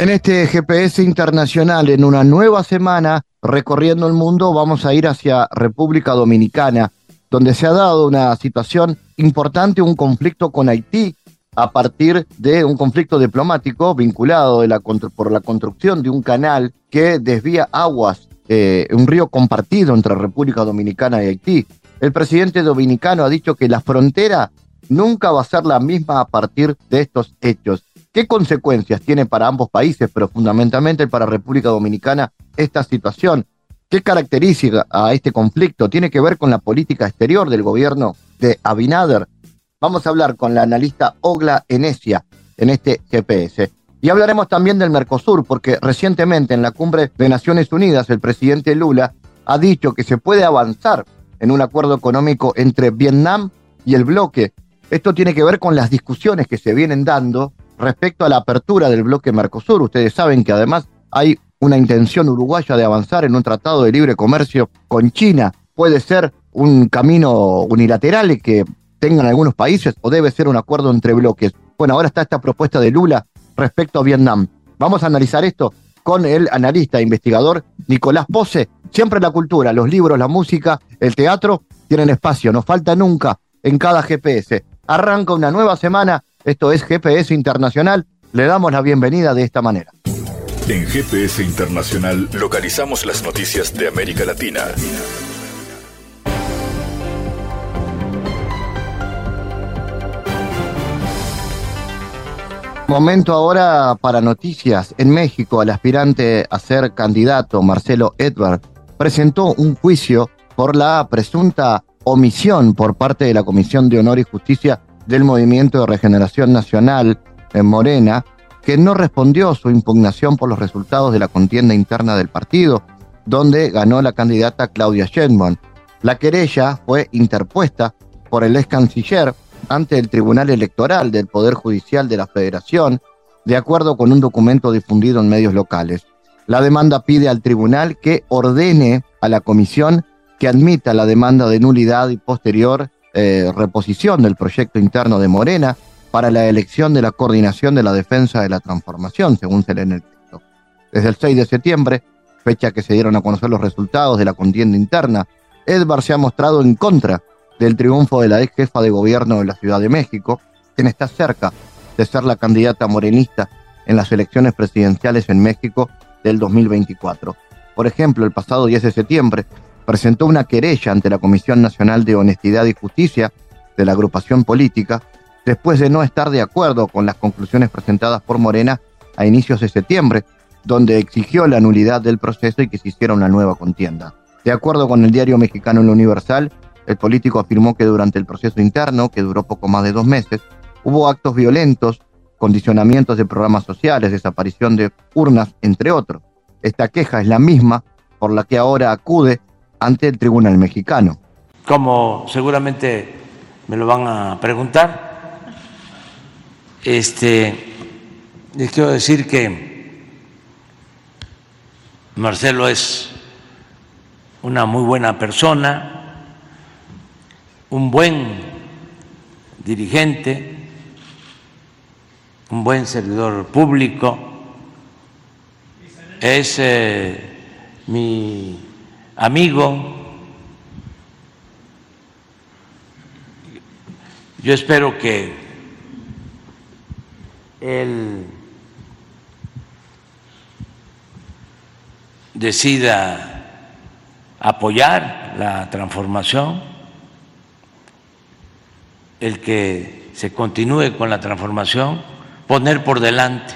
En este GPS internacional, en una nueva semana recorriendo el mundo, vamos a ir hacia República Dominicana, donde se ha dado una situación importante, un conflicto con Haití, a partir de un conflicto diplomático vinculado la, por la construcción de un canal que desvía aguas, eh, un río compartido entre República Dominicana y Haití. El presidente dominicano ha dicho que la frontera nunca va a ser la misma a partir de estos hechos. ¿Qué consecuencias tiene para ambos países, pero fundamentalmente para República Dominicana, esta situación? ¿Qué caracteriza a este conflicto? ¿Tiene que ver con la política exterior del gobierno de Abinader? Vamos a hablar con la analista Ogla Enesia en este GPS. Y hablaremos también del Mercosur, porque recientemente en la cumbre de Naciones Unidas el presidente Lula ha dicho que se puede avanzar en un acuerdo económico entre Vietnam y el bloque. Esto tiene que ver con las discusiones que se vienen dando respecto a la apertura del bloque Mercosur. Ustedes saben que además hay una intención uruguaya de avanzar en un tratado de libre comercio con China. Puede ser un camino unilateral que tengan algunos países o debe ser un acuerdo entre bloques. Bueno, ahora está esta propuesta de Lula respecto a Vietnam. Vamos a analizar esto con el analista e investigador Nicolás Pose. Siempre la cultura, los libros, la música, el teatro tienen espacio, no falta nunca en cada GPS. Arranca una nueva semana esto es GPS Internacional. Le damos la bienvenida de esta manera. En GPS Internacional localizamos las noticias de América Latina. Momento ahora para noticias. En México, el aspirante a ser candidato, Marcelo Edward, presentó un juicio por la presunta omisión por parte de la Comisión de Honor y Justicia del Movimiento de Regeneración Nacional en Morena, que no respondió su impugnación por los resultados de la contienda interna del partido, donde ganó la candidata Claudia Sheinbaum. La querella fue interpuesta por el ex canciller ante el Tribunal Electoral del Poder Judicial de la Federación, de acuerdo con un documento difundido en medios locales. La demanda pide al tribunal que ordene a la comisión que admita la demanda de nulidad y posterior eh, reposición del proyecto interno de Morena para la elección de la coordinación de la defensa de la transformación, según se lee en el texto. Desde el 6 de septiembre, fecha que se dieron a conocer los resultados de la contienda interna, Edvar se ha mostrado en contra del triunfo de la ex jefa de gobierno de la Ciudad de México, quien está cerca de ser la candidata morenista en las elecciones presidenciales en México del 2024. Por ejemplo, el pasado 10 de septiembre, presentó una querella ante la Comisión Nacional de Honestidad y Justicia de la agrupación política después de no estar de acuerdo con las conclusiones presentadas por Morena a inicios de septiembre, donde exigió la nulidad del proceso y que se hiciera una nueva contienda. De acuerdo con el diario mexicano El Universal, el político afirmó que durante el proceso interno, que duró poco más de dos meses, hubo actos violentos, condicionamientos de programas sociales, desaparición de urnas, entre otros. Esta queja es la misma por la que ahora acude ante el tribunal mexicano. Como seguramente me lo van a preguntar, este, les quiero decir que Marcelo es una muy buena persona, un buen dirigente, un buen servidor público, es eh, mi amigo. Yo espero que él decida apoyar la transformación, el que se continúe con la transformación, poner por delante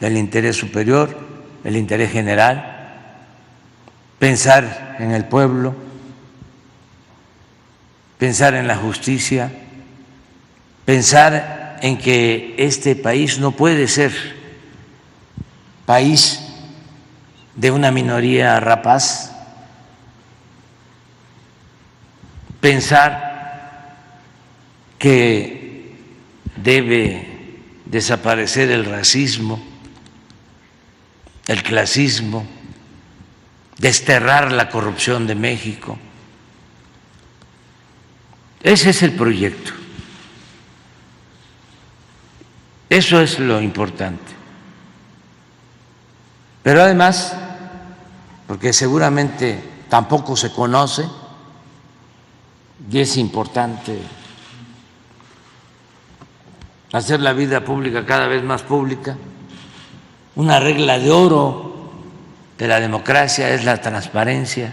el interés superior, el interés general pensar en el pueblo, pensar en la justicia, pensar en que este país no puede ser país de una minoría rapaz, pensar que debe desaparecer el racismo, el clasismo, desterrar la corrupción de México. Ese es el proyecto. Eso es lo importante. Pero además, porque seguramente tampoco se conoce, y es importante hacer la vida pública cada vez más pública, una regla de oro de la democracia es la transparencia.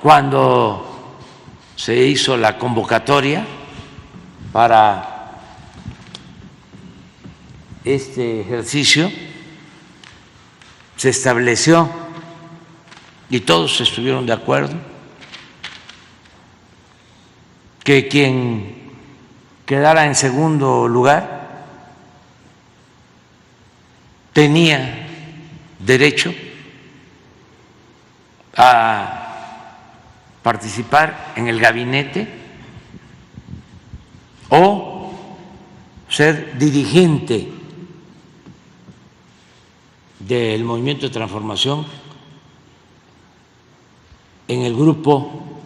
Cuando se hizo la convocatoria para este ejercicio, se estableció y todos estuvieron de acuerdo que quien quedara en segundo lugar tenía derecho a participar en el gabinete o ser dirigente del movimiento de transformación en el grupo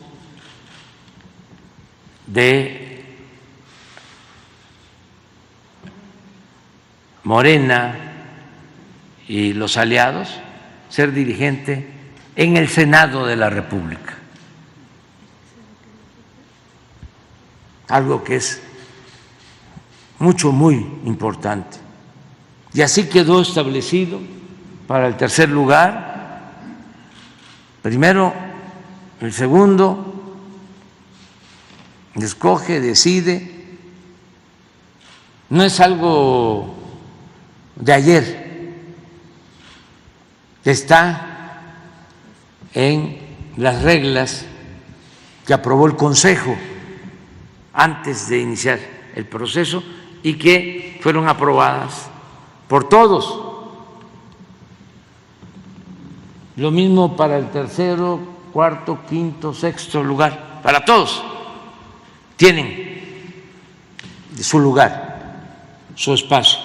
de Morena y los aliados, ser dirigente en el Senado de la República. Algo que es mucho, muy importante. Y así quedó establecido para el tercer lugar, primero, el segundo, escoge, decide, no es algo de ayer, está en las reglas que aprobó el Consejo antes de iniciar el proceso y que fueron aprobadas por todos. Lo mismo para el tercero, cuarto, quinto, sexto lugar, para todos. Tienen su lugar, su espacio.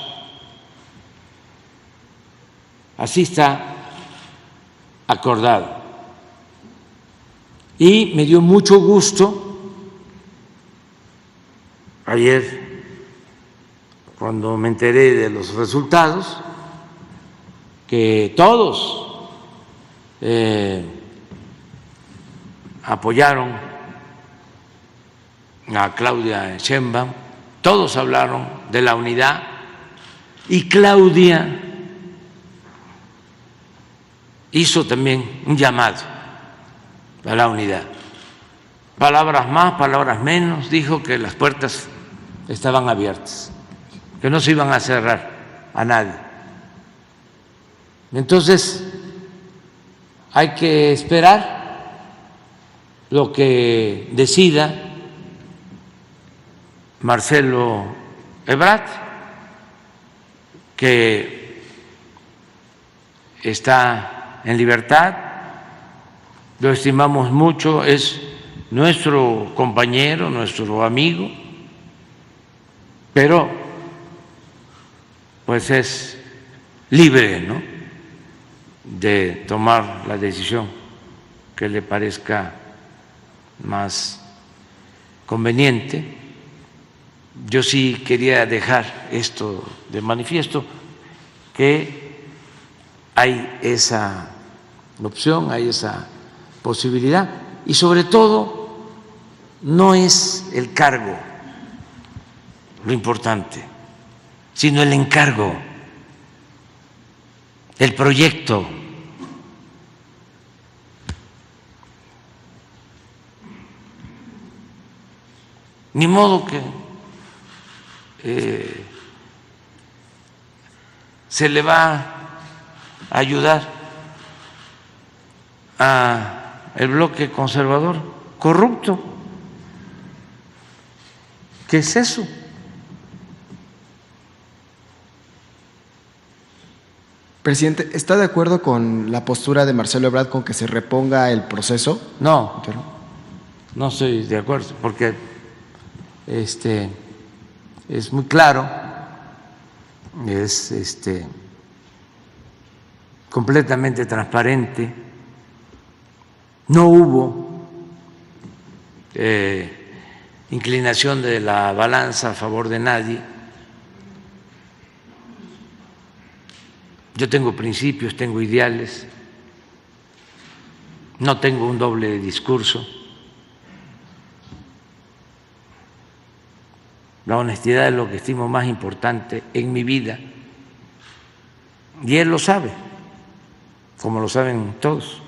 Así está acordado. Y me dio mucho gusto ayer, cuando me enteré de los resultados, que todos eh, apoyaron a Claudia Sheinbaum, todos hablaron de la unidad y Claudia hizo también un llamado a la unidad. Palabras más, palabras menos, dijo que las puertas estaban abiertas, que no se iban a cerrar a nadie. Entonces, hay que esperar lo que decida Marcelo Ebrat, que está en libertad, lo estimamos mucho, es nuestro compañero, nuestro amigo, pero pues es libre, ¿no? de tomar la decisión que le parezca más conveniente. Yo sí quería dejar esto de manifiesto, que hay esa opción, hay esa posibilidad. Y sobre todo no es el cargo lo importante, sino el encargo, el proyecto. Ni modo que eh, se le va ayudar a el bloque conservador corrupto. ¿Qué es eso? Presidente, ¿está de acuerdo con la postura de Marcelo Ebrard con que se reponga el proceso? No, no estoy de acuerdo, porque este, es muy claro, es este, completamente transparente, no hubo eh, inclinación de la balanza a favor de nadie Yo tengo principios, tengo ideales, no tengo un doble discurso. La honestidad es lo que estimo más importante en mi vida. Y él lo sabe, como lo saben todos.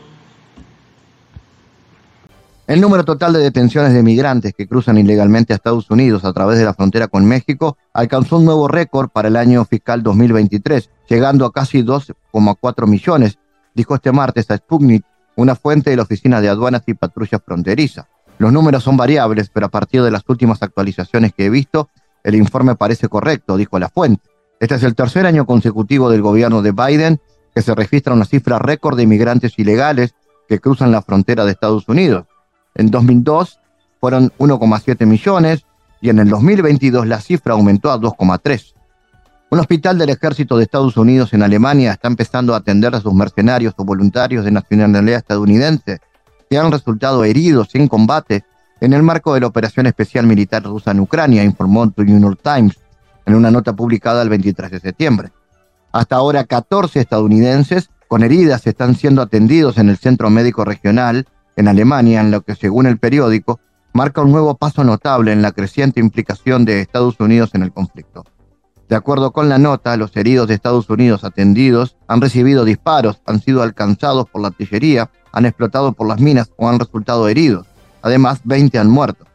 El número total de detenciones de migrantes que cruzan ilegalmente a Estados Unidos a través de la frontera con México alcanzó un nuevo récord para el año fiscal 2023, llegando a casi 2,4 millones, dijo este martes a Sputnik, una fuente de la Oficina de Aduanas y Patrulla Fronteriza. Los números son variables, pero a partir de las últimas actualizaciones que he visto, el informe parece correcto, dijo la fuente. Este es el tercer año consecutivo del gobierno de Biden que se registra una cifra récord de inmigrantes ilegales que cruzan la frontera de Estados Unidos. En 2002 fueron 1,7 millones y en el 2022 la cifra aumentó a 2,3. Un hospital del ejército de Estados Unidos en Alemania está empezando a atender a sus mercenarios o voluntarios de nacionalidad estadounidense que han resultado heridos en combate en el marco de la operación especial militar rusa en Ucrania, informó The New York Times en una nota publicada el 23 de septiembre. Hasta ahora 14 estadounidenses con heridas están siendo atendidos en el centro médico regional en Alemania, en lo que según el periódico marca un nuevo paso notable en la creciente implicación de Estados Unidos en el conflicto. De acuerdo con la nota, los heridos de Estados Unidos atendidos han recibido disparos, han sido alcanzados por la artillería, han explotado por las minas o han resultado heridos. Además, 20 han muerto.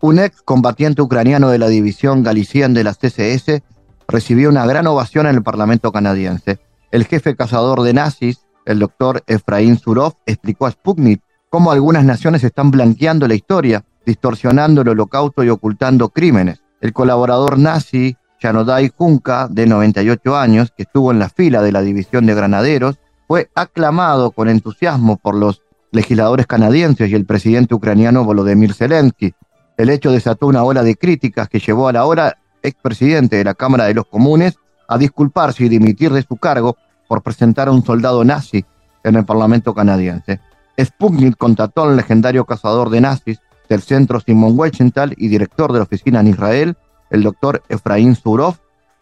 Un ex combatiente ucraniano de la división galician de la CSS recibió una gran ovación en el Parlamento canadiense. El jefe cazador de nazis, el doctor Efraín Surov explicó a Sputnik cómo algunas naciones están blanqueando la historia, distorsionando el holocausto y ocultando crímenes. El colaborador nazi Janodai Junka, de 98 años, que estuvo en la fila de la división de granaderos, fue aclamado con entusiasmo por los legisladores canadienses y el presidente ucraniano Volodymyr Zelensky. El hecho desató una ola de críticas que llevó a la ahora expresidente de la Cámara de los Comunes a disculparse y dimitir de su cargo por presentar a un soldado nazi en el Parlamento canadiense. Sputnik contrató al legendario cazador de nazis del centro Simon Weichenthal y director de la oficina en Israel, el doctor Efraín Surov,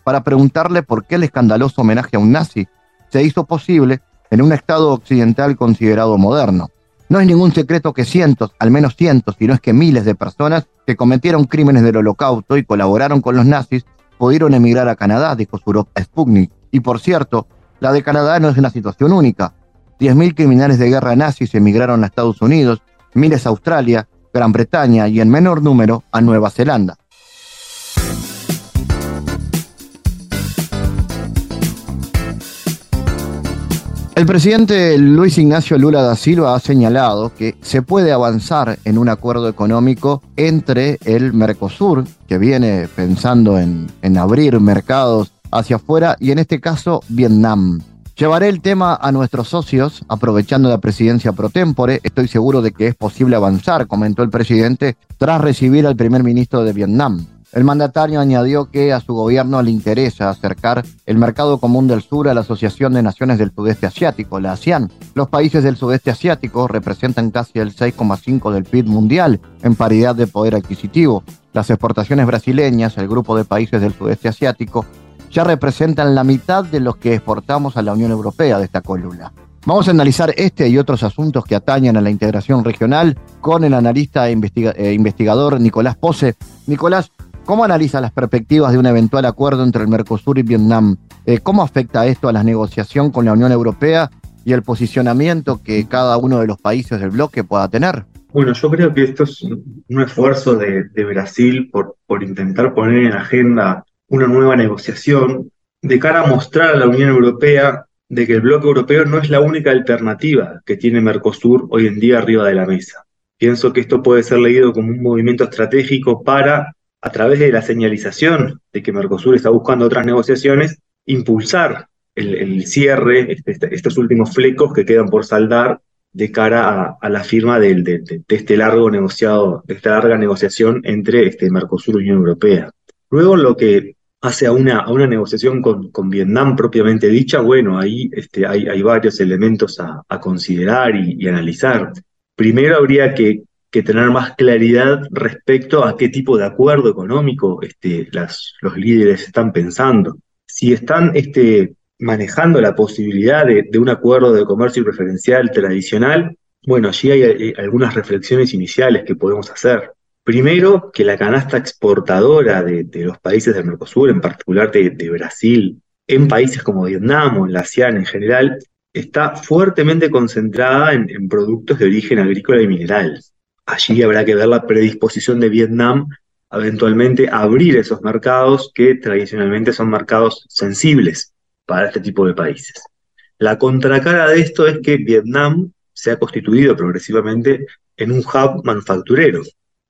para preguntarle por qué el escandaloso homenaje a un nazi se hizo posible en un Estado occidental considerado moderno. No es ningún secreto que cientos, al menos cientos, si no es que miles de personas que cometieron crímenes del holocausto y colaboraron con los nazis pudieron emigrar a Canadá, dijo Surov a Sputnik. Y por cierto, la de Canadá no es una situación única. 10.000 criminales de guerra nazis emigraron a Estados Unidos, miles a Australia, Gran Bretaña y en menor número a Nueva Zelanda. El presidente Luis Ignacio Lula da Silva ha señalado que se puede avanzar en un acuerdo económico entre el Mercosur, que viene pensando en, abrir mercados hacia afuera y en este caso Vietnam. Llevaré el tema a nuestros socios, aprovechando la presidencia pro tempore. Estoy seguro de que es posible avanzar, comentó el presidente, tras recibir al primer ministro de Vietnam. El mandatario añadió que a su gobierno le interesa acercar el mercado común del sur a la Asociación de Naciones del Sudeste Asiático, la ASEAN. Los países del sudeste asiático representan casi el 6,5 del PIB mundial en paridad de poder adquisitivo. Las exportaciones brasileñas, el grupo de países del sudeste asiático, ya representan la mitad de los que exportamos a la Unión Europea, destacó Lula. Vamos a analizar este y otros asuntos que atañan a la integración regional con el analista e eh, investigador Nicolás Pose. Nicolás, ¿cómo analiza las perspectivas de un eventual acuerdo entre el Mercosur y Vietnam? Eh, ¿Cómo afecta esto a la negociación con la Unión Europea y el posicionamiento que cada uno de los países del bloque pueda tener? Bueno, yo creo que esto es un esfuerzo de, Brasil por, por intentar poner en agenda una nueva negociación de cara a mostrar a la Unión Europea de que el bloque europeo no es la única alternativa que tiene Mercosur hoy en día arriba de la mesa. Pienso que esto puede ser leído como un movimiento estratégico para, a través de la señalización de que Mercosur está buscando otras negociaciones, impulsar el, cierre, este, este, estos últimos flecos que quedan por saldar de cara a, la firma de, este largo negociado, de esta larga negociación entre este, Mercosur y Unión Europea. Luego lo que hace a una, a una negociación con, Vietnam propiamente dicha, bueno, ahí este, hay, hay varios elementos a, considerar y, analizar. Primero habría que, que, tener más claridad respecto a qué tipo de acuerdo económico este, los líderes están pensando. Si están este, manejando la posibilidad de, un acuerdo de comercio preferencial tradicional, bueno, allí hay, algunas reflexiones iniciales que podemos hacer. Primero, que la canasta exportadora de, los países del Mercosur, en particular de, Brasil, en países como Vietnam o en la ASEAN en general, está fuertemente concentrada en, en productos de origen agrícola y mineral. Allí habrá que ver la predisposición de Vietnam a eventualmente abrir esos mercados que tradicionalmente son mercados sensibles para este tipo de países. La contracara de esto es que Vietnam se ha constituido progresivamente en un hub manufacturero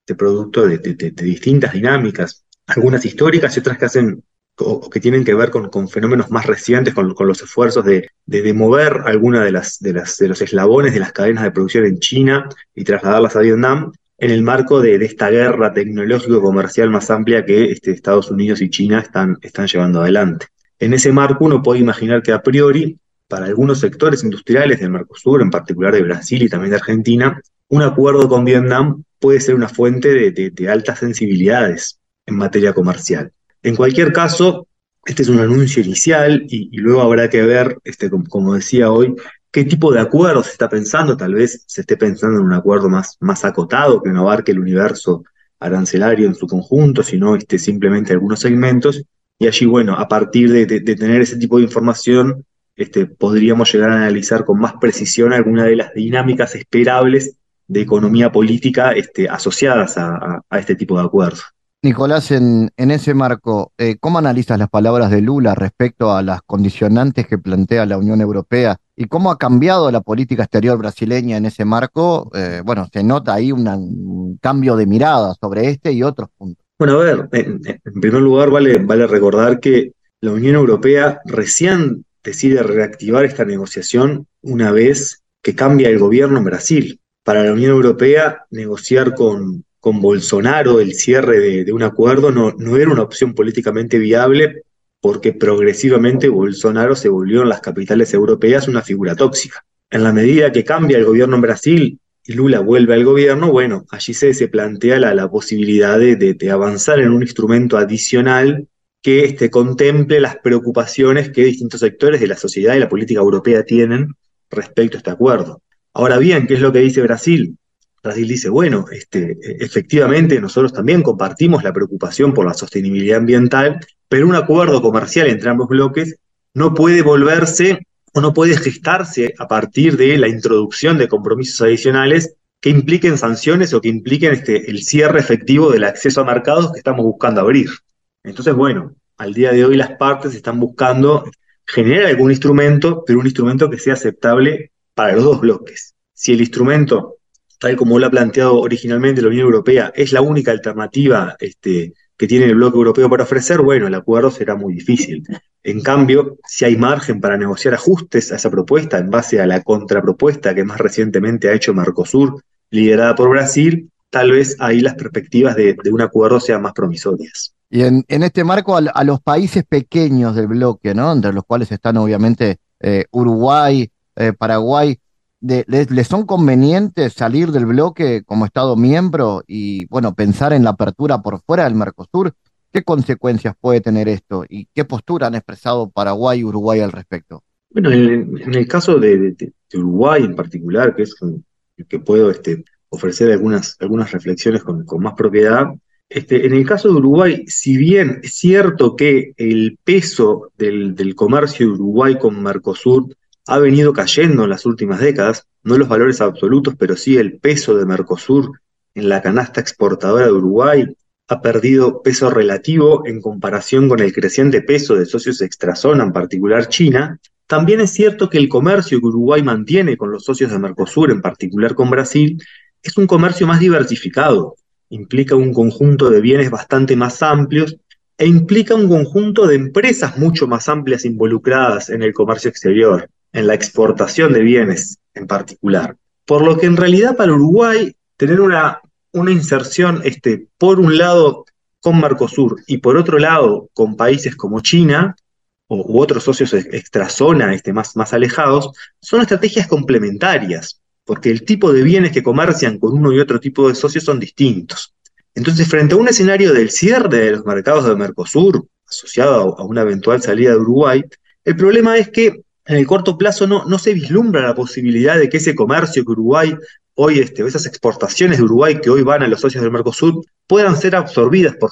de productos de, distintas dinámicas, algunas históricas y otras que hacen o que tienen que ver con, fenómenos más recientes, con, los esfuerzos de, de, mover alguna de, las, de, las, de los eslabones de las cadenas de producción en China y trasladarlas a Vietnam, en el marco de, esta guerra tecnológico-comercial más amplia que este, Estados Unidos y China están, están llevando adelante. En ese marco uno puede imaginar que a priori, para algunos sectores industriales del Mercosur, en particular de Brasil y también de Argentina, un acuerdo con Vietnam puede ser una fuente de, altas sensibilidades en materia comercial. En cualquier caso, este es un anuncio inicial y, luego habrá que ver, este, como, decía hoy, qué tipo de acuerdo se está pensando. Tal vez se esté pensando en un acuerdo más, acotado que no abarque el universo arancelario en su conjunto, sino este, simplemente algunos segmentos. Y allí, bueno, a partir de, tener ese tipo de información, este, podríamos llegar a analizar con más precisión alguna de las dinámicas esperables de economía política este, asociadas a, este tipo de acuerdos. Nicolás, en, ese marco, eh, ¿cómo analizas las palabras de Lula respecto a las condicionantes que plantea la Unión Europea y cómo ha cambiado la política exterior brasileña en ese marco? Eh, bueno, se nota ahí un cambio de mirada sobre este y otros puntos. Bueno, a ver, en, primer lugar vale, vale recordar que la Unión Europea recién decide reactivar esta negociación una vez que cambia el gobierno en Brasil. Para la Unión Europea, negociar con, con Bolsonaro el cierre de, un acuerdo no, no, era una opción políticamente viable porque progresivamente Bolsonaro se volvió en las capitales europeas una figura tóxica. En la medida que cambia el gobierno en Brasil y Lula vuelve al gobierno, bueno, allí se, se plantea la, la posibilidad de, avanzar en un instrumento adicional que este, contemple las preocupaciones que distintos sectores de la sociedad y la política europea tienen respecto a este acuerdo. Ahora bien, ¿qué es lo que dice Brasil? Brasil dice, bueno, este, efectivamente nosotros también compartimos la preocupación por la sostenibilidad ambiental, pero un acuerdo comercial entre ambos bloques no puede volverse o no puede gestarse a partir de la introducción de compromisos adicionales que impliquen sanciones o que impliquen este, el cierre efectivo del acceso a mercados que estamos buscando abrir. Entonces, bueno, al día de hoy las partes están buscando generar algún instrumento, pero un instrumento que sea aceptable para los dos bloques. Si el instrumento, tal como lo ha planteado originalmente la Unión Europea, es la única alternativa este, que tiene el bloque europeo para ofrecer, bueno, el acuerdo será muy difícil. En cambio, si hay margen para negociar ajustes a esa propuesta en base a la contrapropuesta que más recientemente ha hecho Mercosur, liderada por Brasil, tal vez ahí las perspectivas de, un acuerdo sean más promisorias. Y en, este marco a, los países pequeños del bloque, ¿no? Entre los cuales están obviamente eh, Uruguay, eh, Paraguay, ¿les son convenientes salir del bloque como Estado miembro y, bueno, pensar en la apertura por fuera del Mercosur? ¿Qué consecuencias puede tener esto y qué postura han expresado Paraguay y Uruguay al respecto? Bueno, en, el caso de, Uruguay en particular, que es el que puedo este, ofrecer algunas, algunas reflexiones con, más propiedad, este, en el caso de Uruguay, si bien es cierto que el peso del, del comercio de Uruguay con Mercosur ha venido cayendo en las últimas décadas, no los valores absolutos, pero sí el peso de Mercosur en la canasta exportadora de Uruguay ha perdido peso relativo en comparación con el creciente peso de socios extrazona, en particular China. También es cierto que el comercio que Uruguay mantiene con los socios de Mercosur, en particular con Brasil, es un comercio más diversificado, implica un conjunto de bienes bastante más amplios e implica un conjunto de empresas mucho más amplias involucradas en el comercio exterior, en la exportación de bienes en particular. Por lo que en realidad para Uruguay tener una, una inserción, este, por un lado, con Mercosur y por otro lado, con países como China, u otros socios extrazona este, más, más alejados, son estrategias complementarias, porque el tipo de bienes que comercian con uno y otro tipo de socios son distintos. Entonces, frente a un escenario del cierre de los mercados de Mercosur, asociado a una eventual salida de Uruguay, el problema es que en el corto plazo no, no se vislumbra la posibilidad de que ese comercio que Uruguay hoy, este, esas exportaciones de Uruguay que hoy van a los socios del Mercosur, puedan ser absorbidas por,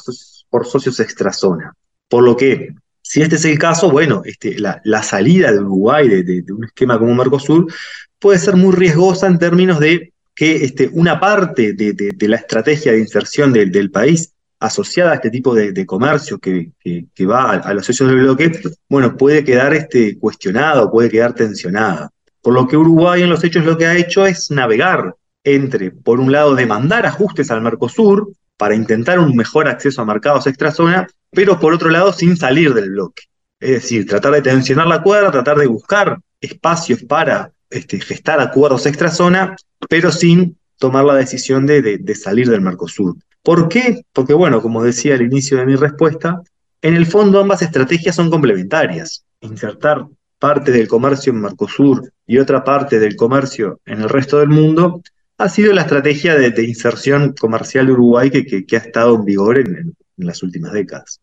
por socios extrazona. Por lo que si este es el caso, bueno, este, la, salida de Uruguay de, un esquema como Mercosur puede ser muy riesgosa en términos de que este, una parte de, la estrategia de inserción del, país asociada a este tipo de, comercio que, va a, los socios del bloque, bueno, puede quedar este, cuestionada o puede quedar tensionada. Por lo que Uruguay en los hechos lo que ha hecho es navegar entre, por un lado, demandar ajustes al Mercosur para intentar un mejor acceso a mercados extrazona pero por otro lado sin salir del bloque. Es decir, tratar de tensionar la cuerda, tratar de buscar espacios para este, gestar acuerdos extrazona, pero sin tomar la decisión de, salir del Mercosur. ¿Por qué? Porque, bueno, como decía al inicio de mi respuesta, en el fondo ambas estrategias son complementarias. Insertar parte del comercio en Mercosur y otra parte del comercio en el resto del mundo ha sido la estrategia de, inserción comercial de Uruguay que, ha estado en vigor en, en las últimas décadas.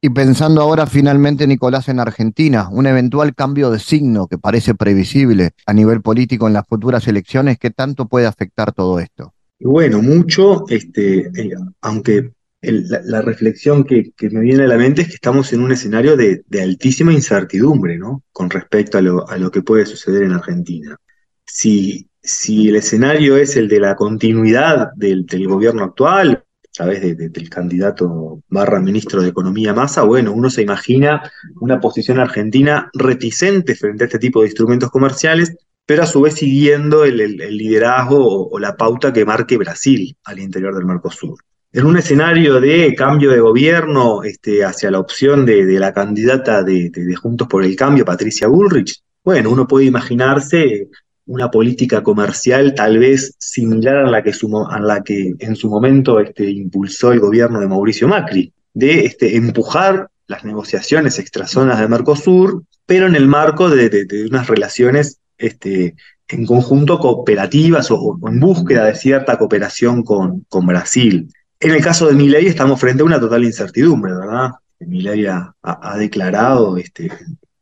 Y pensando ahora finalmente, Nicolás, en Argentina, un eventual cambio de signo que parece previsible a nivel político en las futuras elecciones, ¿qué tanto puede afectar todo esto? Bueno, mucho, este, eh, aunque la, reflexión que, me viene a la mente es que estamos en un escenario de, altísima incertidumbre, ¿no? Con respecto a lo, que puede suceder en Argentina. Si, si el escenario es el de la continuidad del, del gobierno actual, través del candidato barra ministro de Economía Massa, bueno, uno se imagina una posición argentina reticente frente a este tipo de instrumentos comerciales, pero a su vez siguiendo el, liderazgo o, la pauta que marque Brasil al interior del Mercosur. En un escenario de cambio de gobierno este, hacia la opción de, la candidata de, de Juntos por el Cambio, Patricia Bullrich, bueno, uno puede imaginarse una política comercial tal vez similar a la que, la que en su momento este, impulsó el gobierno de Mauricio Macri, de este, empujar las negociaciones extrazonas de Mercosur, pero en el marco de, unas relaciones este, en conjunto cooperativas o, en búsqueda de cierta cooperación con, Brasil. En el caso de Milei estamos frente a una total incertidumbre, ¿verdad? Milei ha, declarado este,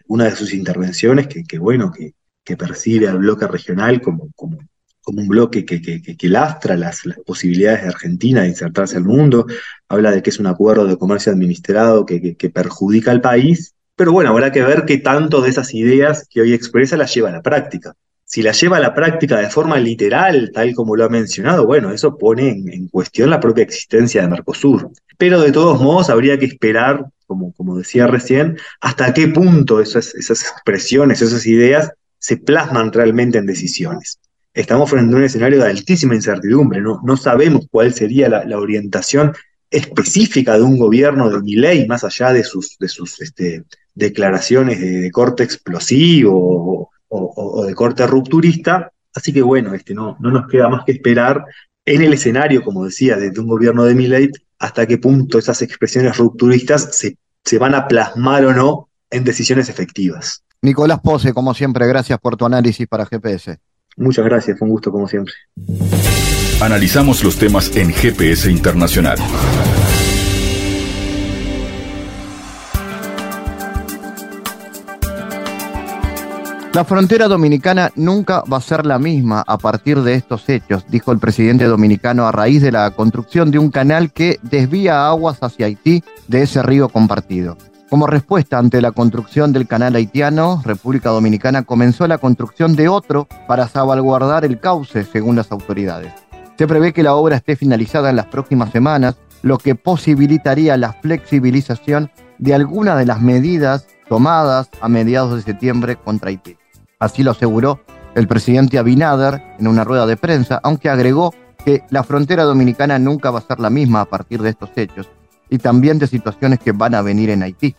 una de sus intervenciones que bueno, que, que percibe al bloque regional como, como, como un bloque que, que, lastra las, posibilidades de Argentina de insertarse al mundo, habla de que es un acuerdo de comercio administrado que, perjudica al país, pero bueno, habrá que ver qué tanto de esas ideas que hoy expresa las lleva a la práctica. Si las lleva a la práctica de forma literal, tal como lo ha mencionado, bueno, eso pone en, cuestión la propia existencia de Mercosur. Pero de todos modos habría que esperar, como, como decía recién, hasta qué punto esas, esas expresiones, esas ideas se plasman realmente en decisiones. Estamos frente a un escenario de altísima incertidumbre, no, no sabemos cuál sería la, orientación específica de un gobierno de ley, más allá de sus, de sus este, declaraciones de, corte explosivo o, de corte rupturista. Así que bueno, este, no, no nos queda más que esperar en el escenario, como decía, de, un gobierno de Milei, hasta qué punto esas expresiones rupturistas se, se van a plasmar o no en decisiones efectivas. Nicolás Pose, como siempre, gracias por tu análisis para GPS. Muchas gracias, fue un gusto como siempre. Analizamos los temas en GPS Internacional. La frontera dominicana nunca va a ser la misma a partir de estos hechos, dijo el presidente dominicano a raíz de la construcción de un canal que desvía aguas hacia Haití de ese río compartido. Como respuesta ante la construcción del canal haitiano, República Dominicana comenzó la construcción de otro para salvaguardar el cauce, según las autoridades. Se prevé que la obra esté finalizada en las próximas semanas, lo que posibilitaría la flexibilización de algunas de las medidas tomadas a mediados de septiembre contra Haití. Así lo aseguró el presidente Abinader en una rueda de prensa, aunque agregó que la frontera dominicana nunca va a ser la misma a partir de estos hechos y también de situaciones que van a venir en Haití.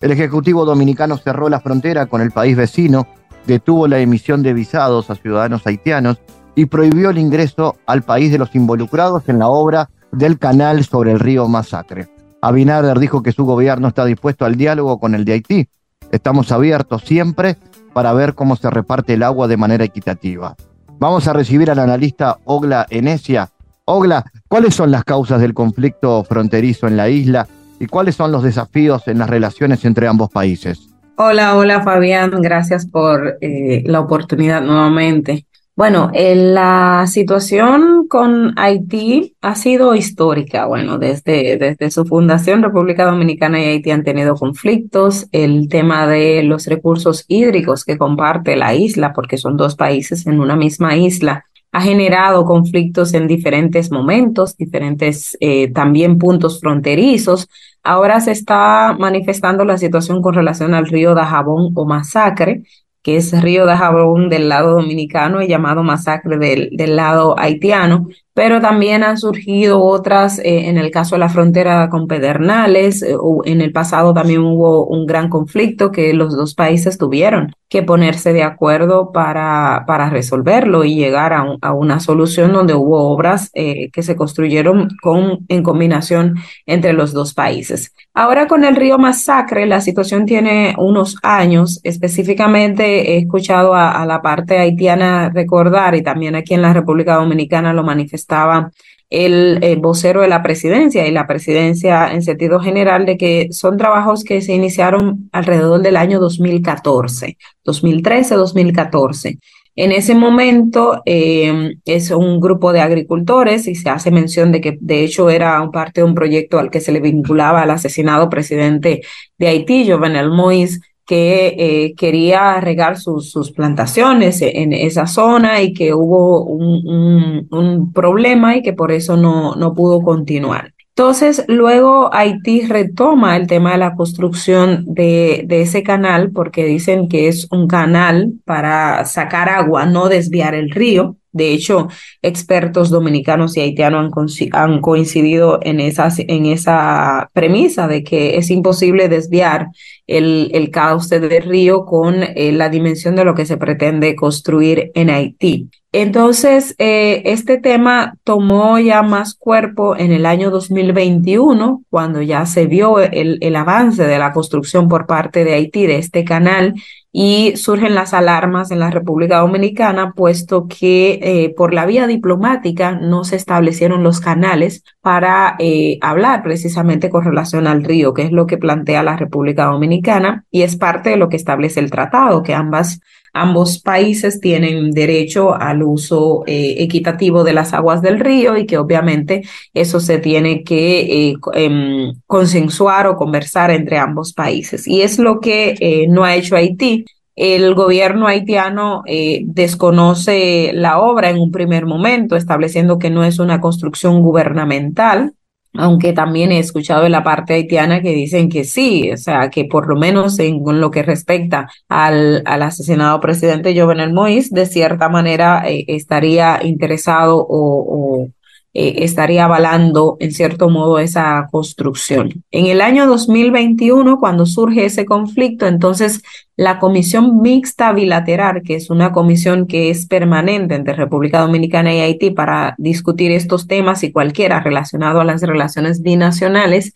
El Ejecutivo Dominicano cerró la frontera con el país vecino, detuvo la emisión de visados a ciudadanos haitianos y prohibió el ingreso al país de los involucrados en la obra del canal sobre el río Masacre. Abinader dijo que su gobierno está dispuesto al diálogo con el de Haití. Estamos abiertos siempre para ver cómo se reparte el agua de manera equitativa. Vamos a recibir al analista Ogla Enesia. Ogla, ¿cuáles son las causas del conflicto fronterizo en la isla y cuáles son los desafíos en las relaciones entre ambos países? Hola, hola Fabián, gracias por eh, la oportunidad nuevamente. Bueno, la situación con Haití ha sido histórica. Bueno, desde, desde su fundación, República Dominicana y Haití han tenido conflictos. El tema de los recursos hídricos que comparte la isla, porque son dos países en una misma isla, ha generado conflictos en diferentes momentos, diferentes eh, también puntos fronterizos. Ahora se está manifestando la situación con relación al río Dajabón o Masacre, que es Río de Jabón del lado dominicano y llamado Masacre del, del lado haitiano, pero también han surgido otras, eh, en el caso de la frontera con Pedernales, eh, en el pasado también hubo un gran conflicto que los dos países tuvieron que ponerse de acuerdo para, para resolverlo y llegar a, a una solución donde hubo obras eh, que se construyeron con, en combinación entre los dos países. Ahora con el río Masacre, la situación tiene unos años, específicamente he escuchado a, a la parte haitiana recordar y también aquí en la República Dominicana lo manifestaron estaba el, vocero de la presidencia y la presidencia en sentido general de que son trabajos que se iniciaron alrededor del año 2014, 2013, 2014. En ese momento em, es un grupo de agricultores y se hace mención de que de hecho era parte de un proyecto al que se le vinculaba al asesinado presidente de Haití, Jovenel Moïse, que eh, quería regar sus, sus, plantaciones en esa zona y que hubo un, un, problema y que por eso no, no pudo continuar. Entonces, luego Haití retoma el tema de la construcción de, de, ese canal porque dicen que es un canal para sacar agua, no desviar el río. De hecho, expertos dominicanos y haitianos han, coincidido en, esa premisa de que es imposible desviar el, el cauce del río con eh, la dimensión de lo que se pretende construir en Haití. Entonces, eh, este tema tomó ya más cuerpo en el año 2021, cuando ya se vio el avance de la construcción por parte de Haití de este canal y surgen las alarmas en la República Dominicana, puesto que eh, por la vía diplomática no se establecieron los canales para eh, hablar precisamente con relación al río, que es lo que plantea la República Dominicana y es parte de lo que establece el tratado, que ambas ambos países tienen derecho al uso eh, equitativo de las aguas del río y que obviamente eso se tiene que em, consensuar o conversar entre ambos países. Y es lo que no ha hecho Haití el gobierno haitiano eh, desconoce la obra en un primer momento, estableciendo que no es una construcción gubernamental, aunque también he escuchado de la parte haitiana que dicen que sí, o sea, que por lo menos en lo que respecta al, al asesinado presidente Jovenel Moïse, de cierta manera eh, estaría interesado o, o eh, estaría avalando en cierto modo esa construcción. En el año 2021, cuando surge ese conflicto, entonces la Comisión Mixta Bilateral, que es una comisión que es permanente entre República Dominicana y Haití para discutir estos temas y cualquiera relacionado a las relaciones binacionales,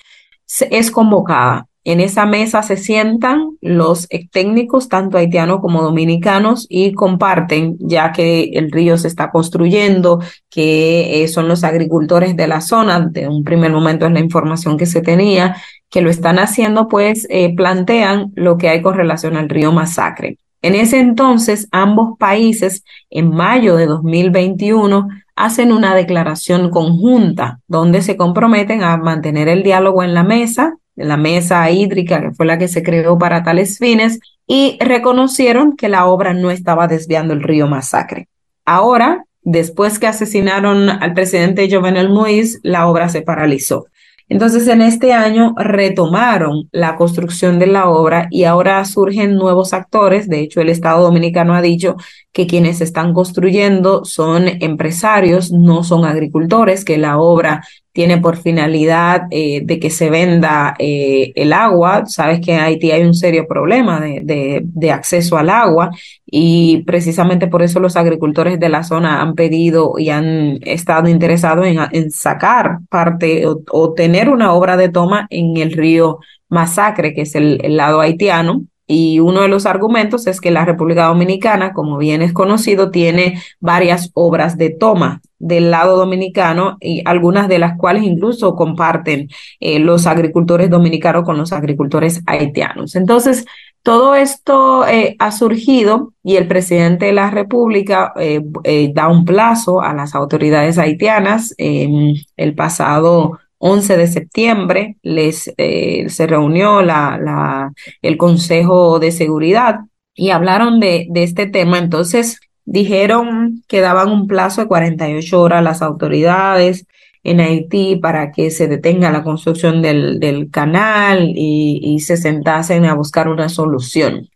es convocada en esa mesa se sientan los técnicos, tanto haitianos como dominicanos, y comparten, ya que el río se está construyendo, que eh, son los agricultores de la zona, de un primer momento es la información que se tenía, que lo están haciendo, pues eh, plantean lo que hay con relación al río Masacre. En ese entonces, ambos países, en mayo de 2021, hacen una declaración conjunta donde se comprometen a mantener el diálogo en la mesa la mesa hídrica, que fue la que se creó para tales fines, y reconocieron que la obra no estaba desviando el río Masacre. Ahora, después que asesinaron al presidente Jovenel Moïse, la obra se paralizó. Entonces, en este año retomaron la construcción de la obra y ahora surgen nuevos actores. De hecho, el Estado Dominicano ha dicho que quienes están construyendo son empresarios, no son agricultores, que la obra tiene por finalidad eh, de que se venda eh, el agua. Sabes que en Haití hay un serio problema de, de, acceso al agua y precisamente por eso los agricultores de la zona han pedido y han estado interesados en, en sacar parte o, o, tener una obra de toma en el río Masacre, que es el, el lado haitiano, y uno de los argumentos es que la República Dominicana, como bien es conocido, tiene varias obras de toma del lado dominicano y algunas de las cuales incluso comparten eh, los agricultores dominicanos con los agricultores haitianos. Entonces, todo esto eh, ha surgido y el presidente de la República eh, da un plazo a las autoridades haitianas. el pasado 11 de septiembre les, eh, se reunió la, la, el Consejo de Seguridad y hablaron de, de este tema. Entonces dijeron que daban un plazo de 48 horas a las autoridades en Haití para que se detenga la construcción del, del canal y, y, se sentasen a buscar una solución.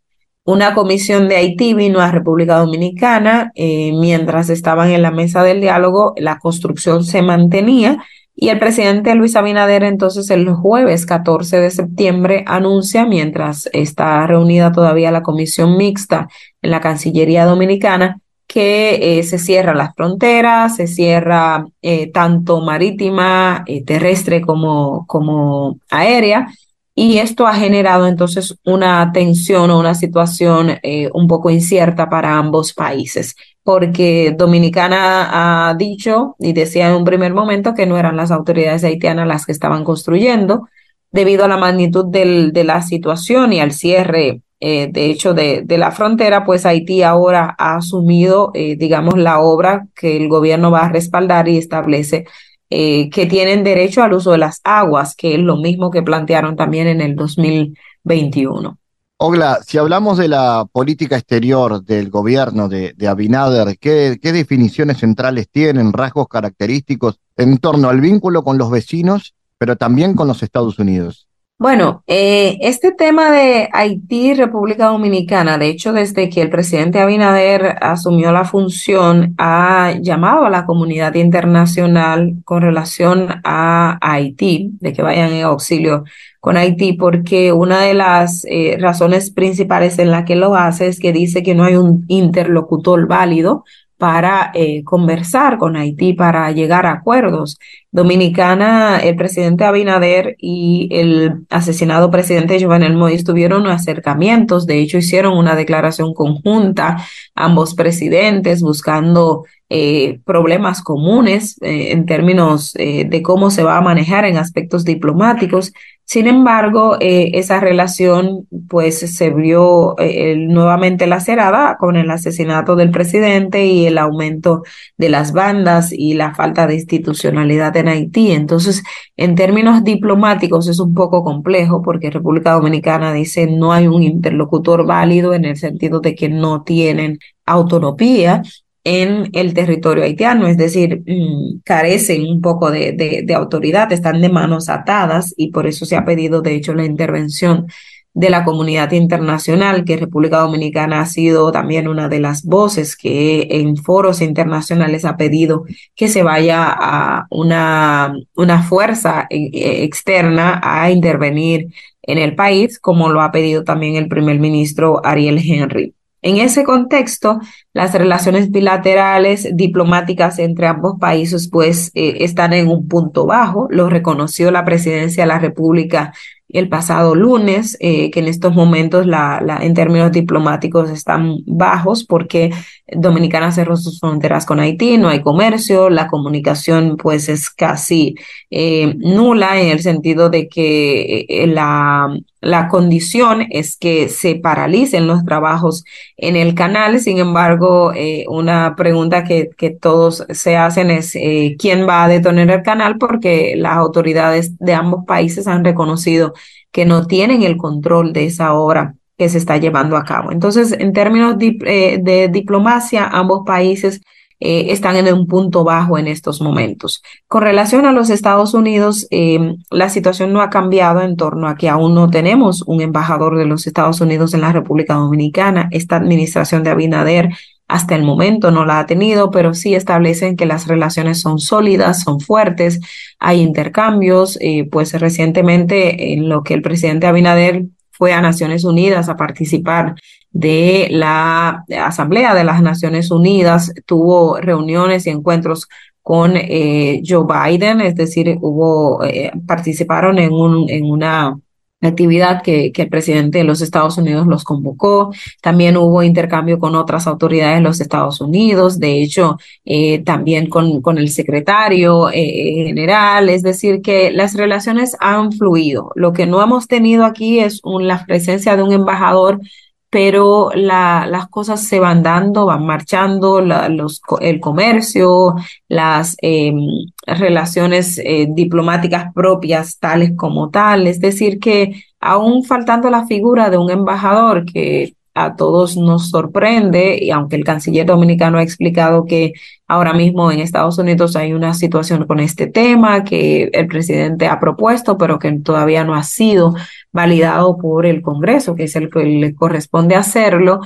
Una comisión de Haití vino a República Dominicana eh, mientras estaban en la mesa del diálogo, la construcción se mantenía y el presidente Luis Abinader entonces el jueves 14 de septiembre anuncia, mientras está reunida todavía la comisión mixta en la Cancillería Dominicana, que eh, se cierran las fronteras, se cierra eh, tanto marítima, eh, terrestre como, como aérea, y esto ha generado entonces una tensión o una situación un poco incierta para ambos países porque Dominicana ha dicho y decía en un primer momento que no eran las autoridades haitianas las que estaban construyendo, debido a la magnitud de la situación y al cierre, eh, de hecho, de, de, la frontera, pues Haití ahora ha asumido, eh, digamos, la obra que el gobierno va a respaldar y establece eh, que tienen derecho al uso de las aguas, que es lo mismo que plantearon también en el 2021. Ogla, si hablamos de la política exterior del gobierno de, Abinader, ¿qué, ¿qué, definiciones centrales tienen, rasgos característicos en torno al vínculo con los vecinos, pero también con los Estados Unidos? Bueno, eh, este tema de Haití, República Dominicana, de hecho, desde que el presidente Abinader asumió la función, ha llamado a la comunidad internacional con relación a Haití, de que vayan en auxilio con Haití, porque una de las eh, razones principales en la que lo hace es que dice que no hay un interlocutor válido para eh, conversar con Haití, para llegar a acuerdos. Dominicana, el presidente Abinader y el asesinado presidente Jovenel Moïse tuvieron acercamientos, de hecho hicieron una declaración conjunta, ambos presidentes buscando eh, problemas comunes eh, en términos de cómo se va a manejar en aspectos diplomáticos sin embargo, eh, esa relación pues se vio eh, nuevamente lacerada con el asesinato del presidente y el aumento de las bandas y la falta de institucionalidad en Haití. Entonces, en términos diplomáticos es un poco complejo porque República Dominicana dice no hay un interlocutor válido en el sentido de que no tienen autonomía en el territorio haitiano, es decir, mm, carecen un poco de, de, autoridad, están de manos atadas y por eso se ha pedido, de hecho, la intervención de la comunidad internacional, que República Dominicana ha sido también una de las voces que en foros internacionales ha pedido que se vaya a una, una fuerza eh, externa a intervenir en el país, como lo ha pedido también el primer ministro Ariel Henry. En ese contexto, las relaciones bilaterales diplomáticas entre ambos países pues eh, están en un punto bajo, lo reconoció la presidencia de la República el pasado lunes, eh, que en estos momentos la, en términos diplomáticos están bajos porque Dominicana cerró sus fronteras con Haití, no hay comercio, la comunicación pues es casi eh, nula en el sentido de que eh, la, la condición es que se paralicen los trabajos en el canal. Sin embargo, eh, una pregunta que, que, todos se hacen es quién va a detonar el canal porque las autoridades de ambos países han reconocido que no tienen el control de esa obra que se está llevando a cabo. Entonces, en términos eh, de diplomacia, ambos países eh, están en un punto bajo en estos momentos. Con relación a los Estados Unidos, eh, la situación no ha cambiado en torno a que aún no tenemos un embajador de los Estados Unidos en la República Dominicana. Esta administración de Abinader hasta el momento no la ha tenido, pero sí establecen que las relaciones son sólidas, son fuertes, hay intercambios, eh, pues recientemente en lo que el presidente Abinader fue a Naciones Unidas a participar de la Asamblea de las Naciones Unidas, tuvo reuniones y encuentros con eh, Joe Biden, es decir, hubo, eh, participaron en, un, en una actividad que, que, el presidente de los Estados Unidos los convocó. También hubo intercambio con otras autoridades de los Estados Unidos, de hecho, eh, también con, con, el secretario eh, general, es decir, que las relaciones han fluido. Lo que no hemos tenido aquí es un, la presencia de un embajador pero la, las cosas se van dando, van marchando, la, los, el comercio, las eh, relaciones eh, diplomáticas propias tales como tal. Es decir, que aún faltando la figura de un embajador que a todos nos sorprende, y aunque el canciller dominicano ha explicado que ahora mismo en Estados Unidos hay una situación con este tema que el presidente ha propuesto, pero que todavía no ha sido validado por el Congreso, que es el que le corresponde hacerlo,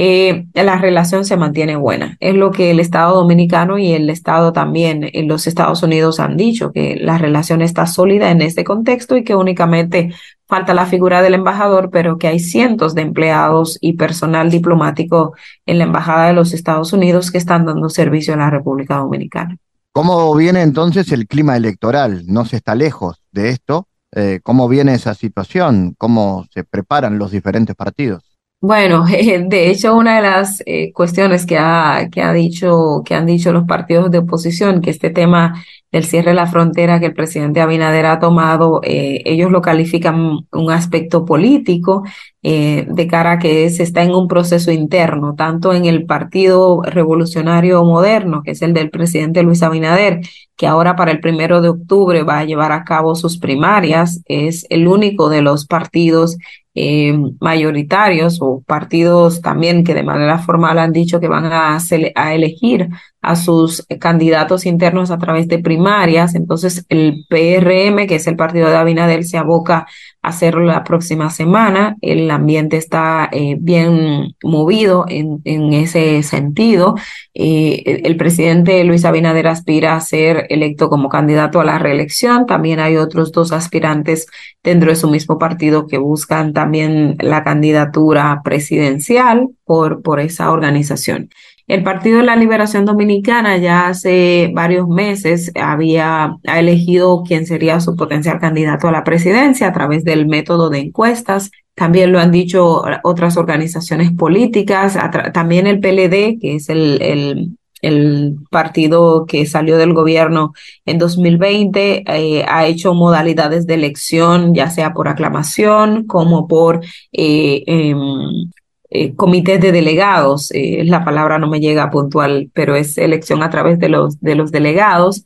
eh, la relación se mantiene buena. Es lo que el Estado dominicano y el Estado también en los Estados Unidos han dicho, que la relación está sólida en este contexto y que únicamente falta la figura del embajador, pero que hay cientos de empleados y personal diplomático en la Embajada de los Estados Unidos que están dando servicio a la República Dominicana. ¿Cómo viene entonces el clima electoral? ¿No se está lejos de esto? Eh, ¿Cómo viene esa situación? ¿Cómo se preparan los diferentes partidos? Bueno, de hecho, una de las eh, cuestiones que ha, que ha dicho, que han dicho los partidos de oposición, que este tema del cierre de la frontera que el presidente Abinader ha tomado, eh, ellos lo califican un aspecto político eh, de cara a que se está en un proceso interno, tanto en el Partido Revolucionario Moderno, que es el del presidente Luis Abinader, que ahora para el primero de octubre va a llevar a cabo sus primarias, es el único de los partidos eh, mayoritarios o partidos también que de manera formal han dicho que van a, a elegir a sus candidatos internos a través de primarias. Entonces, el PRM, que es el partido de Abinader, se aboca a hacerlo la próxima semana. El ambiente está eh, bien movido en, en ese sentido. Eh, el presidente Luis Abinader aspira a ser electo como candidato a la reelección. También hay otros dos aspirantes dentro de su mismo partido que buscan también la candidatura presidencial por, por esa organización. El Partido de la Liberación Dominicana ya hace varios meses había ha elegido quién sería su potencial candidato a la presidencia a través del método de encuestas. También lo han dicho otras organizaciones políticas, también el PLD, que es el, el, partido que salió del gobierno en 2020, eh, ha hecho modalidades de elección, ya sea por aclamación como por eh, em, eh, comités de delegados, eh, la palabra no me llega puntual, pero es elección a través de los, de los delegados.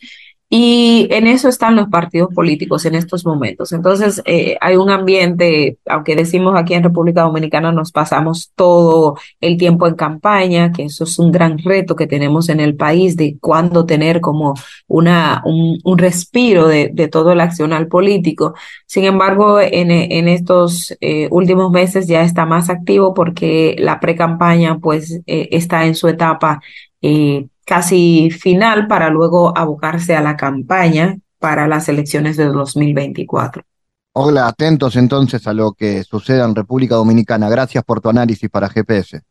Y en eso están los partidos políticos en estos momentos. Entonces, eh, hay un ambiente, aunque decimos aquí en República Dominicana nos pasamos todo el tiempo en campaña, que eso es un gran reto que tenemos en el país de cuándo tener como una, un, un respiro de, de, todo el accional político. Sin embargo, en, en estos eh, últimos meses ya está más activo porque la pre-campaña pues eh, está en su etapa eh, casi final para luego abocarse a la campaña para las elecciones de 2024. Hola, atentos entonces a lo que suceda en República Dominicana. Gracias por tu análisis para GPS.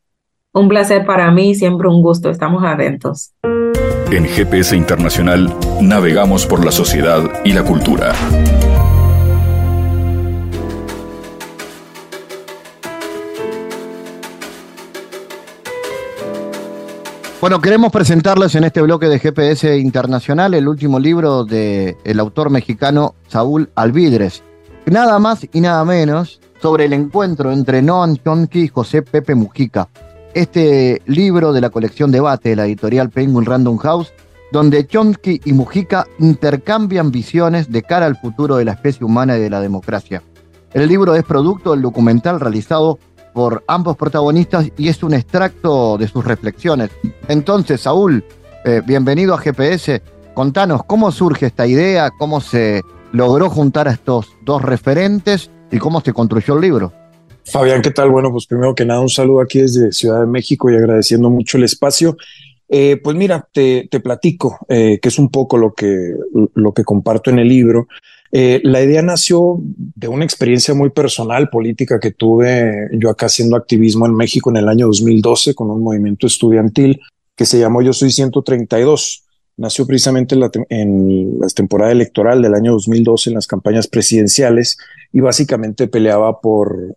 Un placer para mí, siempre un gusto, estamos atentos. En GPS Internacional navegamos por la sociedad y la cultura. Bueno, queremos presentarles en este bloque de GPS Internacional el último libro del el autor mexicano Saúl Alvidres. Nada más y nada menos sobre el encuentro entre Noam Chomsky y José Pepe Mujica. Este libro de la colección Debate de la editorial Penguin Random House, donde Chomsky y Mujica intercambian visiones de cara al futuro de la especie humana y de la democracia. El libro es producto del documental realizado por ambos protagonistas y es un extracto de sus reflexiones. Entonces, Saúl, eh, bienvenido a GPS. Contanos cómo surge esta idea, cómo se logró juntar a estos dos referentes y cómo se construyó el libro. Fabián, ¿qué tal? Bueno, pues primero que nada, un saludo aquí desde Ciudad de México y agradeciendo mucho el espacio. Eh, pues mira, te, platico, eh, que es un poco lo que, lo que comparto en el libro. Eh, la idea nació de una experiencia muy personal política que tuve yo acá haciendo activismo en México en el año 2012 con un movimiento estudiantil que se llamó Yo Soy 132. Nació precisamente en la, en la temporada electoral del año 2012 en las campañas presidenciales y básicamente peleaba por,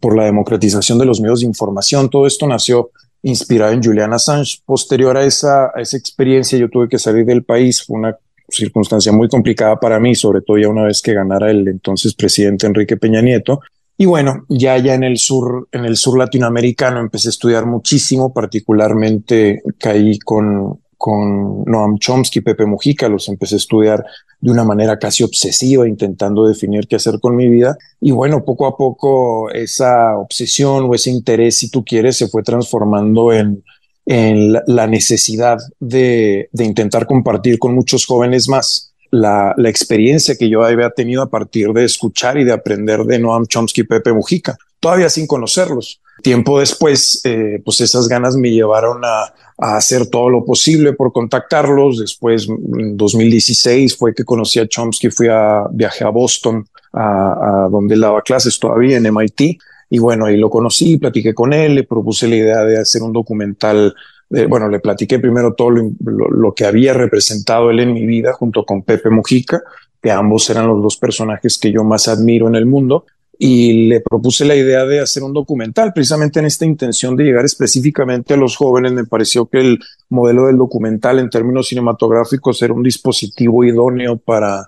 por la democratización de los medios de información. Todo esto nació inspirado en Julian Assange. Posterior a esa, a esa experiencia, yo tuve que salir del país. Fue una circunstancia muy complicada para mí, sobre todo ya una vez que ganara el entonces presidente Enrique Peña Nieto. Y bueno, ya allá en el sur, en el sur latinoamericano empecé a estudiar muchísimo, particularmente caí con, con Noam Chomsky, Pepe Mujica, los empecé a estudiar de una manera casi obsesiva, intentando definir qué hacer con mi vida. Y bueno, poco a poco esa obsesión o ese interés, si tú quieres, se fue transformando en, en la necesidad de, intentar compartir con muchos jóvenes más la, experiencia que yo había tenido a partir de escuchar y de aprender de Noam Chomsky y Pepe Mujica, todavía sin conocerlos. Tiempo después, eh, pues esas ganas me llevaron a, a, hacer todo lo posible por contactarlos. Después, en 2016 fue que conocí a Chomsky, fui a viaje a Boston, a, a donde él daba clases todavía en MIT y bueno, ahí lo conocí, platiqué con él, le propuse la idea de hacer un documental. bueno, le platiqué primero todo lo, que había representado él en mi vida junto con Pepe Mujica, que ambos eran los dos personajes que yo más admiro en el mundo. Y le propuse la idea de hacer un documental, precisamente en esta intención de llegar específicamente a los jóvenes. Me pareció que el modelo del documental en términos cinematográficos era un dispositivo idóneo para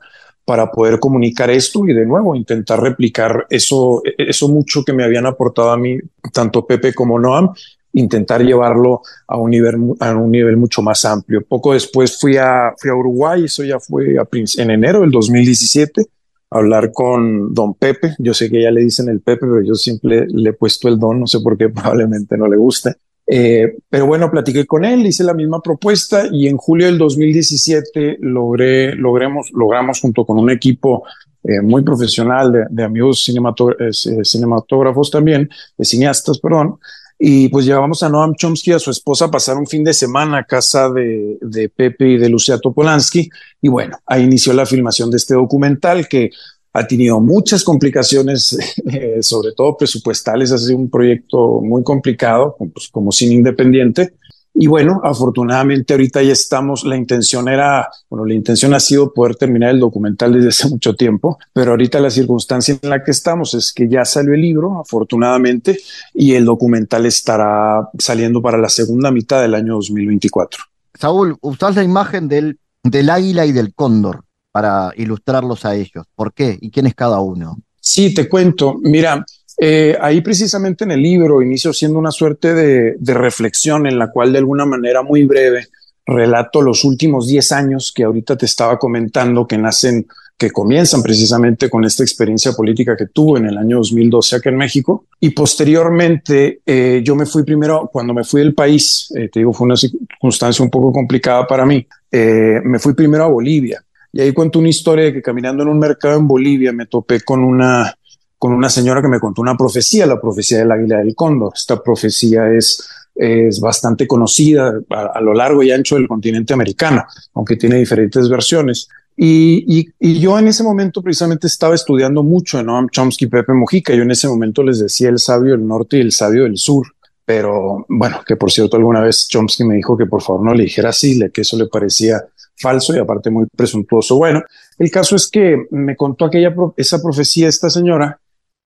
para poder comunicar esto y de nuevo intentar replicar eso, eso mucho que me habían aportado a mí, tanto Pepe como Noam, intentar llevarlo a un nivel, a un nivel mucho más amplio. Poco después fui a, fui a Uruguay, eso ya fue en enero del 2017, a hablar con don Pepe. Yo sé que ya le dicen el Pepe, pero yo siempre le he puesto el don, no sé por qué, probablemente no le guste. Eh, pero bueno, platiqué con él, hice la misma propuesta y en julio del 2017 logré, logremos, logramos junto con un equipo eh, muy profesional de, amigos eh, cinematógrafos también, de cineastas, perdón, y pues llevamos a Noam Chomsky a su esposa a pasar un fin de semana a casa de, de Pepe y de Lucia Topolansky. Y bueno, ahí inició la filmación de este documental que ha tenido muchas complicaciones, eh, sobre todo presupuestales, ha sido un proyecto muy complicado, pues, como cine independiente. Y bueno, afortunadamente ahorita ya estamos, la intención era, bueno, la intención ha sido poder terminar el documental desde hace mucho tiempo, pero ahorita la circunstancia en la que estamos es que ya salió el libro, afortunadamente, y el documental estará saliendo para la segunda mitad del año 2024. Saúl, usás la imagen del, del águila y del cóndor para ilustrarlos a ellos. ¿Por qué? ¿Y quién es cada uno? Sí, te cuento. Mira, eh, ahí precisamente en el libro inicio siendo una suerte de, reflexión en la cual de alguna manera muy breve relato los últimos 10 años que ahorita te estaba comentando que nacen, que comienzan precisamente con esta experiencia política que tuve en el año 2012 acá en México. Y posteriormente eh, yo me fui primero, cuando me fui del país, eh, te digo, fue una circunstancia un poco complicada para mí, me fui primero a Bolivia y ahí cuento una historia de que caminando en un mercado en Bolivia me topé con una, con una señora que me contó una profecía, la profecía del águila del cóndor. Esta profecía es, es bastante conocida a, lo largo y ancho del continente americano, aunque tiene diferentes versiones. Y, y, y, yo en ese momento precisamente estaba estudiando mucho en Noam Chomsky y Pepe Mujica. Yo en ese momento les decía el sabio del norte y el sabio del sur. Pero bueno, que por cierto, alguna vez Chomsky me dijo que por favor no le dijera así, que eso le parecía falso y aparte muy presuntuoso. Bueno, el caso es que me contó aquella esa profecía esta señora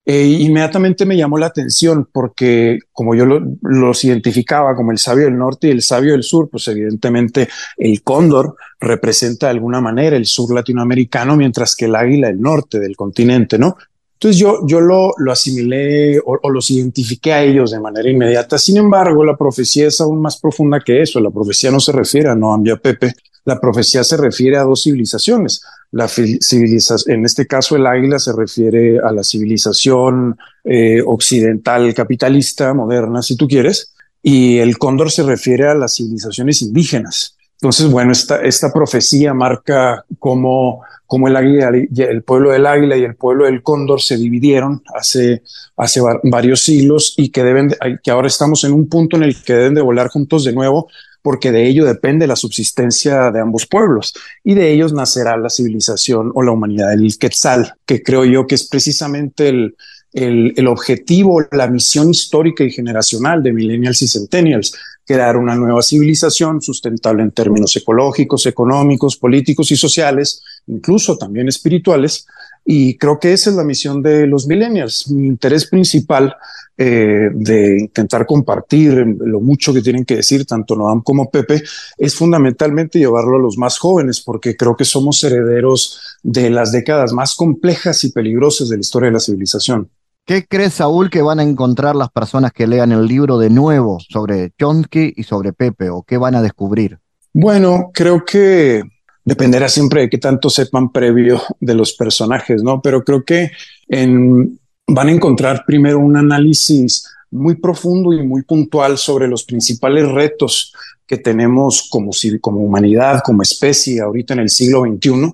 e inmediatamente me llamó la atención porque como yo los identificaba como el sabio del norte y el sabio del sur, pues evidentemente el cóndor representa de alguna manera el sur latinoamericano, mientras que el águila el norte del continente, ¿no? Entonces yo, yo lo, lo asimilé o, los identifiqué a ellos de manera inmediata. Sin embargo, la profecía es aún más profunda que eso. La profecía no se refiere a Noam a Pepe, la profecía se refiere a dos civilizaciones. La en este caso el águila se refiere a la civilización eh, occidental capitalista moderna, si tú quieres, y el cóndor se refiere a las civilizaciones indígenas. Entonces, bueno, esta, esta profecía marca cómo, cómo el, águila, el pueblo del águila y el pueblo del cóndor se dividieron hace, hace varios siglos y que, deben que ahora estamos en un punto en el que deben de volar juntos de nuevo porque de ello depende la subsistencia de ambos pueblos y de ellos nacerá la civilización o la humanidad del Quetzal, que creo yo que es precisamente el, el, el, objetivo, la misión histórica y generacional de millennials y centennials, crear una nueva civilización sustentable en términos ecológicos, económicos, políticos y sociales, incluso también espirituales. Y creo que esa es la misión de los millennials. Mi interés principal eh, de intentar compartir lo mucho que tienen que decir tanto Noam como Pepe es fundamentalmente llevarlo a los más jóvenes, porque creo que somos herederos de las décadas más complejas y peligrosas de la historia de la civilización. ¿Qué crees, Saúl, que van a encontrar las personas que lean el libro de nuevo sobre Chomsky y sobre Pepe o qué van a descubrir? Bueno, creo que dependerá siempre de qué tanto sepan previo de los personajes, ¿no? Pero creo que van a encontrar primero un análisis muy profundo y muy puntual sobre los principales retos que tenemos como, como humanidad, como especie, ahorita en el siglo XXI.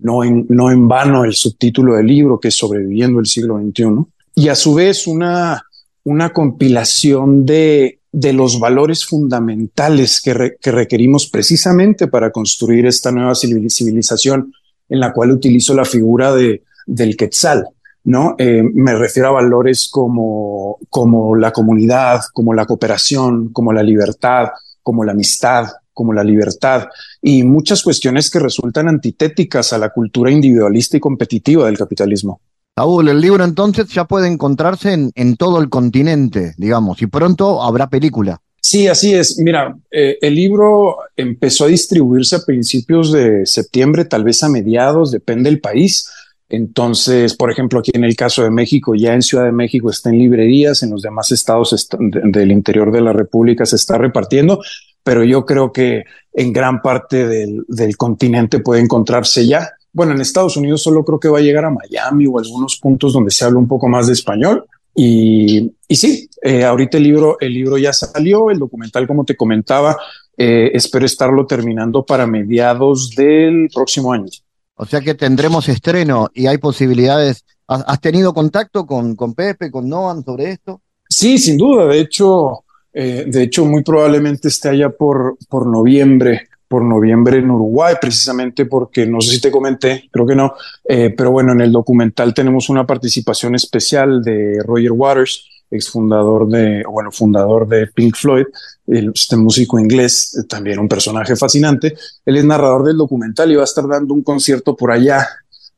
No en, no en vano el subtítulo del libro, que es Sobreviviendo el siglo XXI y a su vez una, una compilación de, de los valores fundamentales que, que, requerimos precisamente para construir esta nueva civilización en la cual utilizo la figura de, del Quetzal. ¿no? Eh, me refiero a valores como, como la comunidad, como la cooperación, como la libertad, como la amistad, como la libertad y muchas cuestiones que resultan antitéticas a la cultura individualista y competitiva del capitalismo. Saúl, el libro entonces ya puede encontrarse en, todo el continente, digamos, y pronto habrá película. Sí, así es. Mira, eh, el libro empezó a distribuirse a principios de septiembre, tal vez a mediados, depende del país. Entonces, por ejemplo, aquí en el caso de México, ya en Ciudad de México está en librerías, en los demás estados del interior de la República se está repartiendo, pero yo creo que en gran parte del, del continente puede encontrarse ya. Bueno, en Estados Unidos solo creo que va a llegar a Miami o algunos puntos donde se habla un poco más de español. Y, y sí, eh, ahorita el libro, el libro ya salió, el documental, como te comentaba, eh, espero estarlo terminando para mediados del próximo año. O sea que tendremos estreno y hay posibilidades. ¿Has tenido contacto con, con Pepe, con Noam sobre esto? Sí, sin duda. De hecho, eh, de hecho, muy probablemente esté allá por, por noviembre por noviembre en Uruguay, precisamente porque no sé si te comenté, creo que no, eh, pero bueno, en el documental tenemos una participación especial de Roger Waters, exfundador de, bueno, fundador de Pink Floyd, este músico inglés, también un personaje fascinante. Él es narrador del documental y va a estar dando un concierto por allá.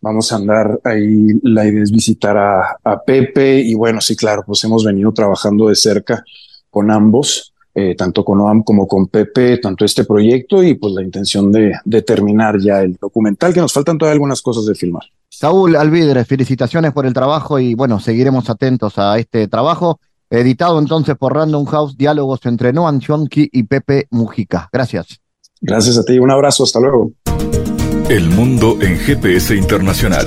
Vamos a andar ahí, la idea es visitar a Pepe y bueno, sí, claro, pues hemos venido trabajando de cerca con ambos. Eh, tanto con OAM como con Pepe, tanto este proyecto y pues la intención de, de, terminar ya el documental, que nos faltan todavía algunas cosas de filmar. Saúl Alvidre, felicitaciones por el trabajo y bueno, seguiremos atentos a este trabajo. Editado entonces por Random House, diálogos entre Noam Chomsky y Pepe Mujica. Gracias. Gracias a ti, un abrazo, hasta luego. El mundo en GPS Internacional.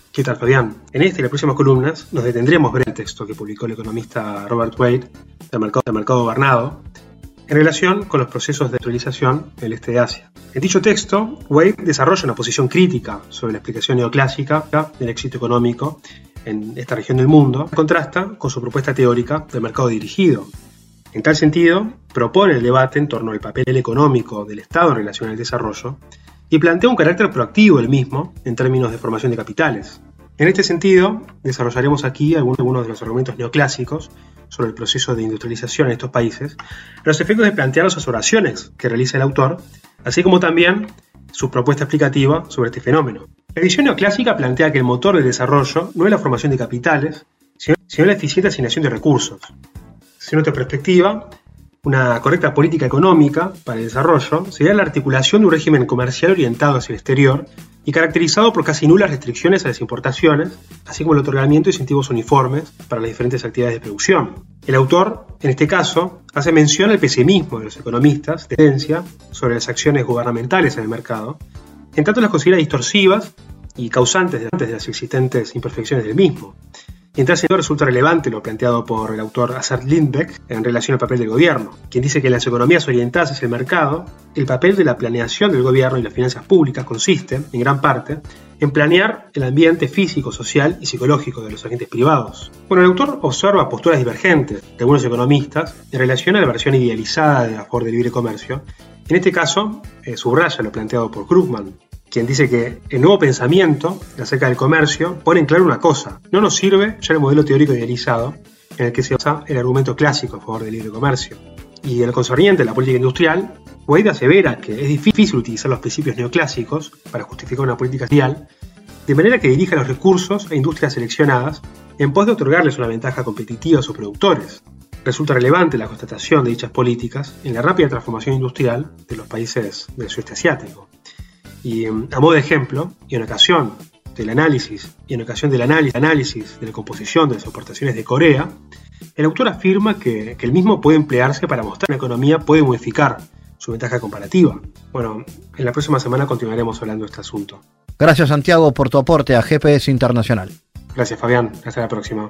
¿Qué tal, Fabián? En esta y las próximas columnas nos detendremos ver el texto que publicó el economista Robert Wade del mercado, del mercado gobernado en relación con los procesos de industrialización en el este de Asia. En dicho texto, Wade desarrolla una posición crítica sobre la explicación neoclásica del éxito económico en esta región del mundo, contrasta con su propuesta teórica del mercado dirigido. En tal sentido, propone el debate en torno al papel económico del Estado en relación al desarrollo y plantea un carácter proactivo del mismo en términos de formación de capitales. En este sentido, desarrollaremos aquí algunos de los argumentos neoclásicos sobre el proceso de industrialización en estos países, los efectos de plantear las observaciones que realiza el autor, así como también su propuesta explicativa sobre este fenómeno. La visión neoclásica plantea que el motor del desarrollo no es la formación de capitales, sino la eficiente asignación de recursos. Según otra perspectiva, Una correcta política económica para el desarrollo sería la articulación de un régimen comercial orientado hacia el exterior y caracterizado por casi nulas restricciones a las importaciones, así como el otorgamiento de incentivos uniformes para las diferentes actividades de producción. El autor, en este caso, hace mención al pesimismo de los economistas, tendencia sobre las acciones gubernamentales en el mercado, en tanto las considera distorsivas y causantes de las existentes imperfecciones del mismo. En tal resulta relevante lo planteado por el autor Assad Lindbeck en relación al papel del gobierno, quien dice que en las economías orientadas hacia el mercado, el papel de la planeación del gobierno y las finanzas públicas consiste, en gran parte, en planear el ambiente físico, social y psicológico de los agentes privados. Bueno, el autor observa posturas divergentes de algunos economistas en relación a la versión idealizada de la favor del libre comercio. En este caso, eh, subraya lo planteado por Krugman, quien dice que el nuevo pensamiento acerca del comercio pone en claro una cosa, no nos sirve ya el modelo teórico idealizado en el que se basa el argumento clásico a favor del libre comercio. Y en lo concerniente a la política industrial, Wade asevera que es difícil utilizar los principios neoclásicos para justificar una política industrial, de manera que dirija los recursos a industrias seleccionadas en pos de otorgarles una ventaja competitiva a sus productores. Resulta relevante la constatación de dichas políticas en la rápida transformación industrial de los países del sudeste asiático. Y em, a modo de ejemplo, y en ocasión del análisis, y en ocasión del análisis, de la composición de las exportaciones de Corea, el autor afirma que, que el mismo puede emplearse para mostrar que la economía puede modificar su ventaja comparativa. Bueno, en la próxima semana continuaremos hablando de este asunto. Gracias Santiago por tu aporte a GPS Internacional. Gracias Fabián, hasta la próxima.